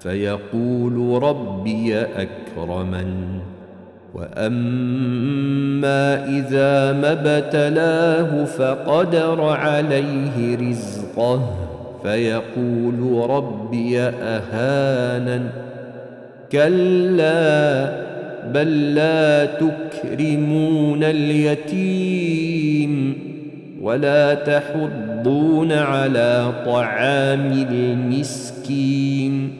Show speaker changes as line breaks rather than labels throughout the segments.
فيقول ربي أكرمن. وأما إذا ما ابتلاه فقدر عليه رزقه فيقول ربي أهانن. كلا بل لا تكرمون اليتيم ولا تحضون على طعام المسكين.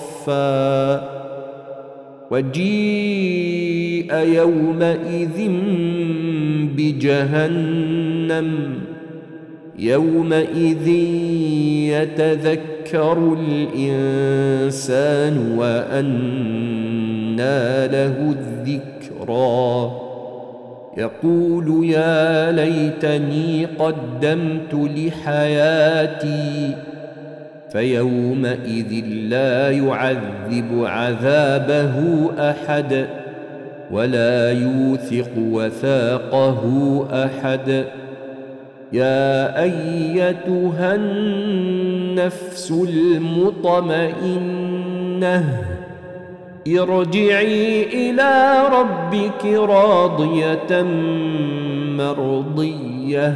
صفا وجيء يومئذ بجهنم يومئذ يتذكر الانسان وانى له الذكرى يقول يا ليتني قدمت لحياتي فيومئذ لا يعذب عذابه أحد ولا يوثق وثاقه أحد. يا أيتها النفس المطمئنة ارجعي إلى ربك راضية مرضية.